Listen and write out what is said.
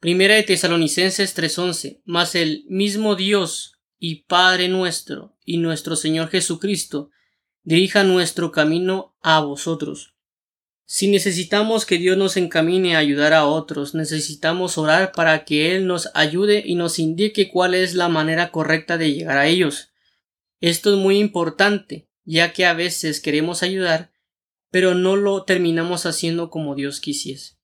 Primera de Tesalonicenses 3:11, mas el mismo Dios y Padre nuestro y nuestro Señor Jesucristo dirija nuestro camino a vosotros. Si necesitamos que Dios nos encamine a ayudar a otros, necesitamos orar para que Él nos ayude y nos indique cuál es la manera correcta de llegar a ellos. Esto es muy importante, ya que a veces queremos ayudar, pero no lo terminamos haciendo como Dios quisiese.